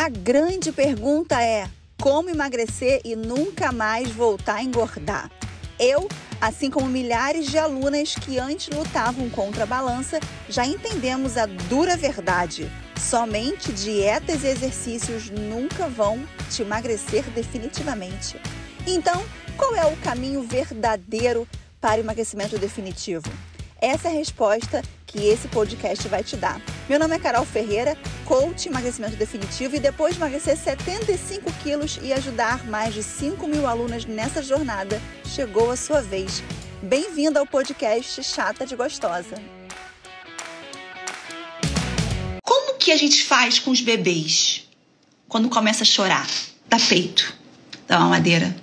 A grande pergunta é: como emagrecer e nunca mais voltar a engordar? Eu, assim como milhares de alunas que antes lutavam contra a balança, já entendemos a dura verdade. Somente dietas e exercícios nunca vão te emagrecer definitivamente. Então, qual é o caminho verdadeiro para o emagrecimento definitivo? Essa é a resposta que esse podcast vai te dar. Meu nome é Carol Ferreira, coach emagrecimento definitivo e depois de emagrecer 75 quilos e ajudar mais de 5 mil alunas nessa jornada, chegou a sua vez. Bem-vinda ao podcast Chata de Gostosa. Como que a gente faz com os bebês quando começa a chorar? Dá peito, dá mamadeira,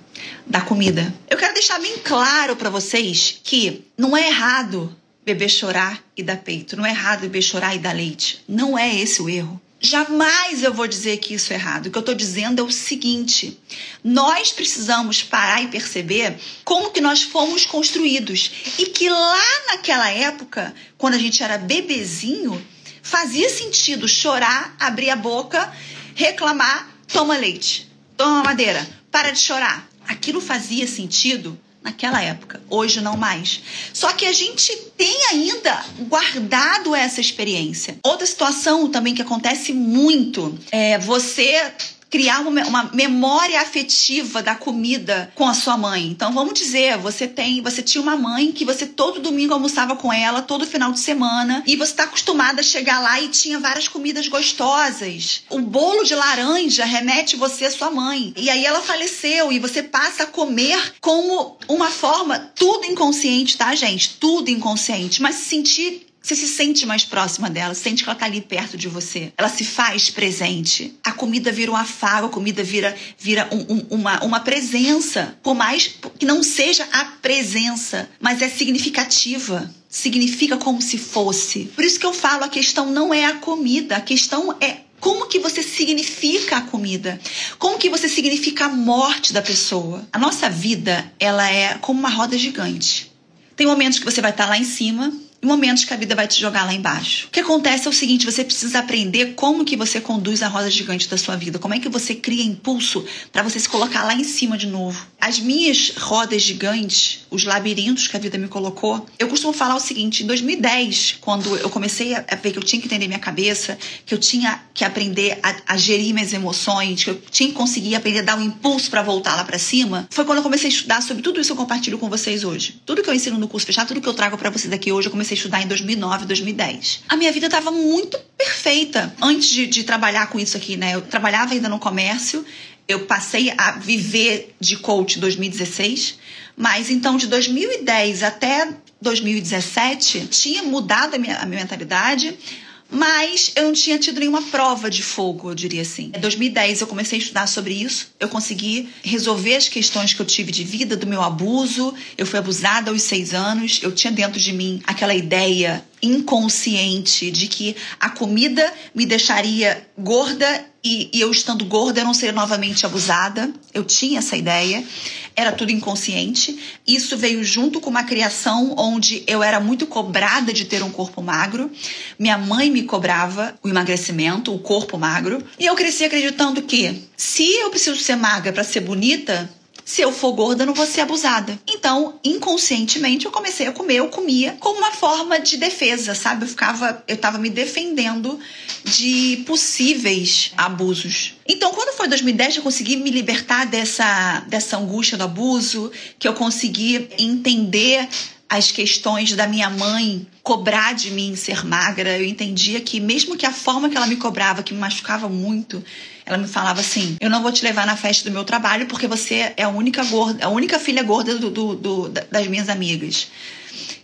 dá comida. Eu quero deixar bem claro para vocês que não é errado bebê chorar e dar peito. Não é errado bebê chorar e dar leite. Não é esse o erro. Jamais eu vou dizer que isso é errado. O que eu estou dizendo é o seguinte: nós precisamos parar e perceber como que nós fomos construídos e que lá naquela época, quando a gente era bebezinho, fazia sentido chorar, abrir a boca, reclamar, toma leite, toma madeira, para de chorar. Aquilo fazia sentido naquela época, hoje não mais. Só que a gente tem ainda guardado essa experiência. Outra situação também que acontece muito é você criar uma, memória afetiva da comida com a sua mãe. Então vamos dizer, você tem, você tinha uma mãe que você todo domingo almoçava com ela, todo final de semana, e você está acostumada a chegar lá e tinha várias comidas gostosas. O bolo de laranja remete você à sua mãe. E aí ela faleceu e você passa a comer como uma forma tudo inconsciente, tá, gente? Tudo inconsciente, mas sentir você se sente mais próxima dela, sente que ela está ali perto de você. Ela se faz presente. A comida vira um afago, a comida vira, vira um, um, uma, uma presença. Por mais que não seja a presença, mas é significativa significa como se fosse. Por isso que eu falo, a questão não é a comida, a questão é como que você significa a comida? Como que você significa a morte da pessoa? A nossa vida, ela é como uma roda gigante. Tem momentos que você vai estar lá em cima, momentos que a vida vai te jogar lá embaixo. O que acontece é o seguinte, você precisa aprender como que você conduz a roda gigante da sua vida, como é que você cria impulso para você se colocar lá em cima de novo. As minhas rodas gigantes, os labirintos que a vida me colocou, eu costumo falar o seguinte, em 2010, quando eu comecei a ver que eu tinha que entender minha cabeça, que eu tinha que aprender a, a gerir minhas emoções, que eu tinha que conseguir aprender a dar um impulso para voltar lá para cima, foi quando eu comecei a estudar sobre tudo isso que eu compartilho com vocês hoje. Tudo que eu ensino no curso fechado, tudo que eu trago para vocês aqui hoje, eu comecei a estudar em 2009, 2010. A minha vida estava muito perfeita antes de, de trabalhar com isso aqui, né? Eu trabalhava ainda no comércio, eu passei a viver de coach em 2016, mas então de 2010 até 2017 tinha mudado a minha, a minha mentalidade mas eu não tinha tido nenhuma prova de fogo, eu diria assim. Em 2010 eu comecei a estudar sobre isso, eu consegui resolver as questões que eu tive de vida, do meu abuso. Eu fui abusada aos seis anos, eu tinha dentro de mim aquela ideia inconsciente de que a comida me deixaria gorda e, e, eu estando gorda eu não seria novamente abusada. Eu tinha essa ideia, era tudo inconsciente. Isso veio junto com uma criação onde eu era muito cobrada de ter um corpo magro. Minha mãe me cobrava o emagrecimento, o corpo magro. E eu cresci acreditando que se eu preciso ser magra para ser bonita, se eu for gorda, eu não vou ser abusada. Então, inconscientemente, eu comecei a comer, eu comia como uma forma de defesa, sabe? Eu ficava, eu tava me defendendo de possíveis abusos. Então, quando foi 2010, eu consegui me libertar dessa, dessa angústia do abuso, que eu consegui entender as questões da minha mãe cobrar de mim ser magra, eu entendia que mesmo que a forma que ela me cobrava, que me machucava muito, ela me falava assim: "Eu não vou te levar na festa do meu trabalho porque você é a única gorda, a única filha gorda do, do, do das minhas amigas."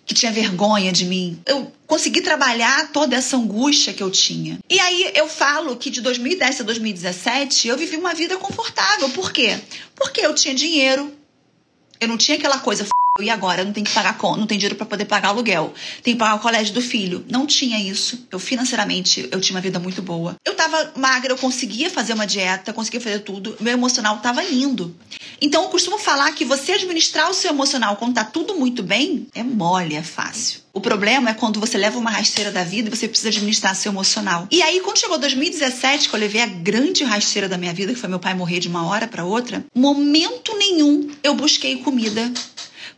Que tinha vergonha de mim. Eu consegui trabalhar toda essa angústia que eu tinha. E aí eu falo que de 2010 a 2017 eu vivi uma vida confortável. Por quê? Porque eu tinha dinheiro, eu não tinha aquela coisa e agora não tem que pagar não tem dinheiro para poder pagar aluguel, tem que pagar o colégio do filho. Não tinha isso. Eu financeiramente eu tinha uma vida muito boa. Eu tava magra, eu conseguia fazer uma dieta, conseguia fazer tudo. Meu emocional tava indo. Então eu costumo falar que você administrar o seu emocional quando tá tudo muito bem é mole, é fácil. O problema é quando você leva uma rasteira da vida e você precisa administrar seu emocional. E aí, quando chegou 2017, que eu levei a grande rasteira da minha vida, que foi meu pai morrer de uma hora para outra, momento nenhum eu busquei comida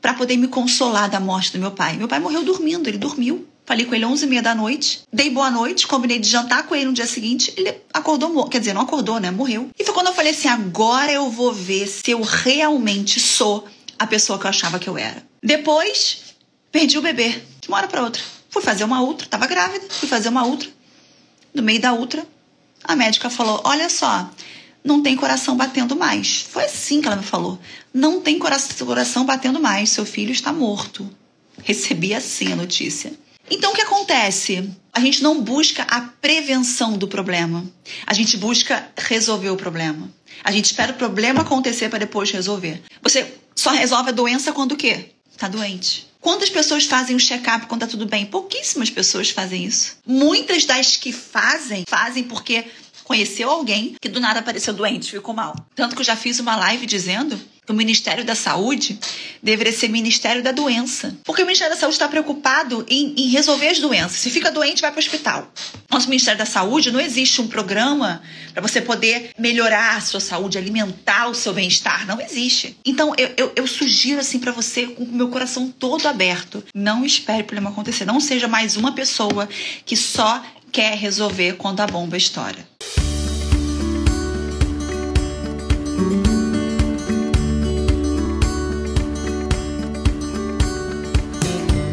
para poder me consolar da morte do meu pai. Meu pai morreu dormindo, ele dormiu. Falei com ele 11 e meia da noite, dei boa noite, combinei de jantar com ele no dia seguinte, ele acordou, quer dizer, não acordou, né, morreu. E foi quando eu falei assim, agora eu vou ver se eu realmente sou a pessoa que eu achava que eu era. Depois, perdi o bebê, de uma hora para outra. Fui fazer uma outra, tava grávida, fui fazer uma outra. No meio da outra, a médica falou, olha só, não tem coração batendo mais. Foi assim que ela me falou. Não tem coração batendo mais, seu filho está morto. Recebi assim a notícia. Então o que acontece? A gente não busca a prevenção do problema. A gente busca resolver o problema. A gente espera o problema acontecer para depois resolver. Você só resolve a doença quando o quê? Está doente. Quantas pessoas fazem o check-up quando está tudo bem? Pouquíssimas pessoas fazem isso. Muitas das que fazem, fazem porque conheceu alguém que do nada apareceu doente, ficou mal. Tanto que eu já fiz uma live dizendo que o Ministério da Saúde deveria ser Ministério da Doença. Porque o Ministério da Saúde está preocupado em, em, resolver as doenças. Se fica doente, vai para o hospital. Nosso Ministério da Saúde não existe um programa para você poder melhorar a sua saúde, alimentar o seu bem-estar. Não existe. Então, eu, eu, eu sugiro assim para você, com o meu coração todo aberto, não espere o problema acontecer. Não seja mais uma pessoa que só quer resolver quando a bomba estoura.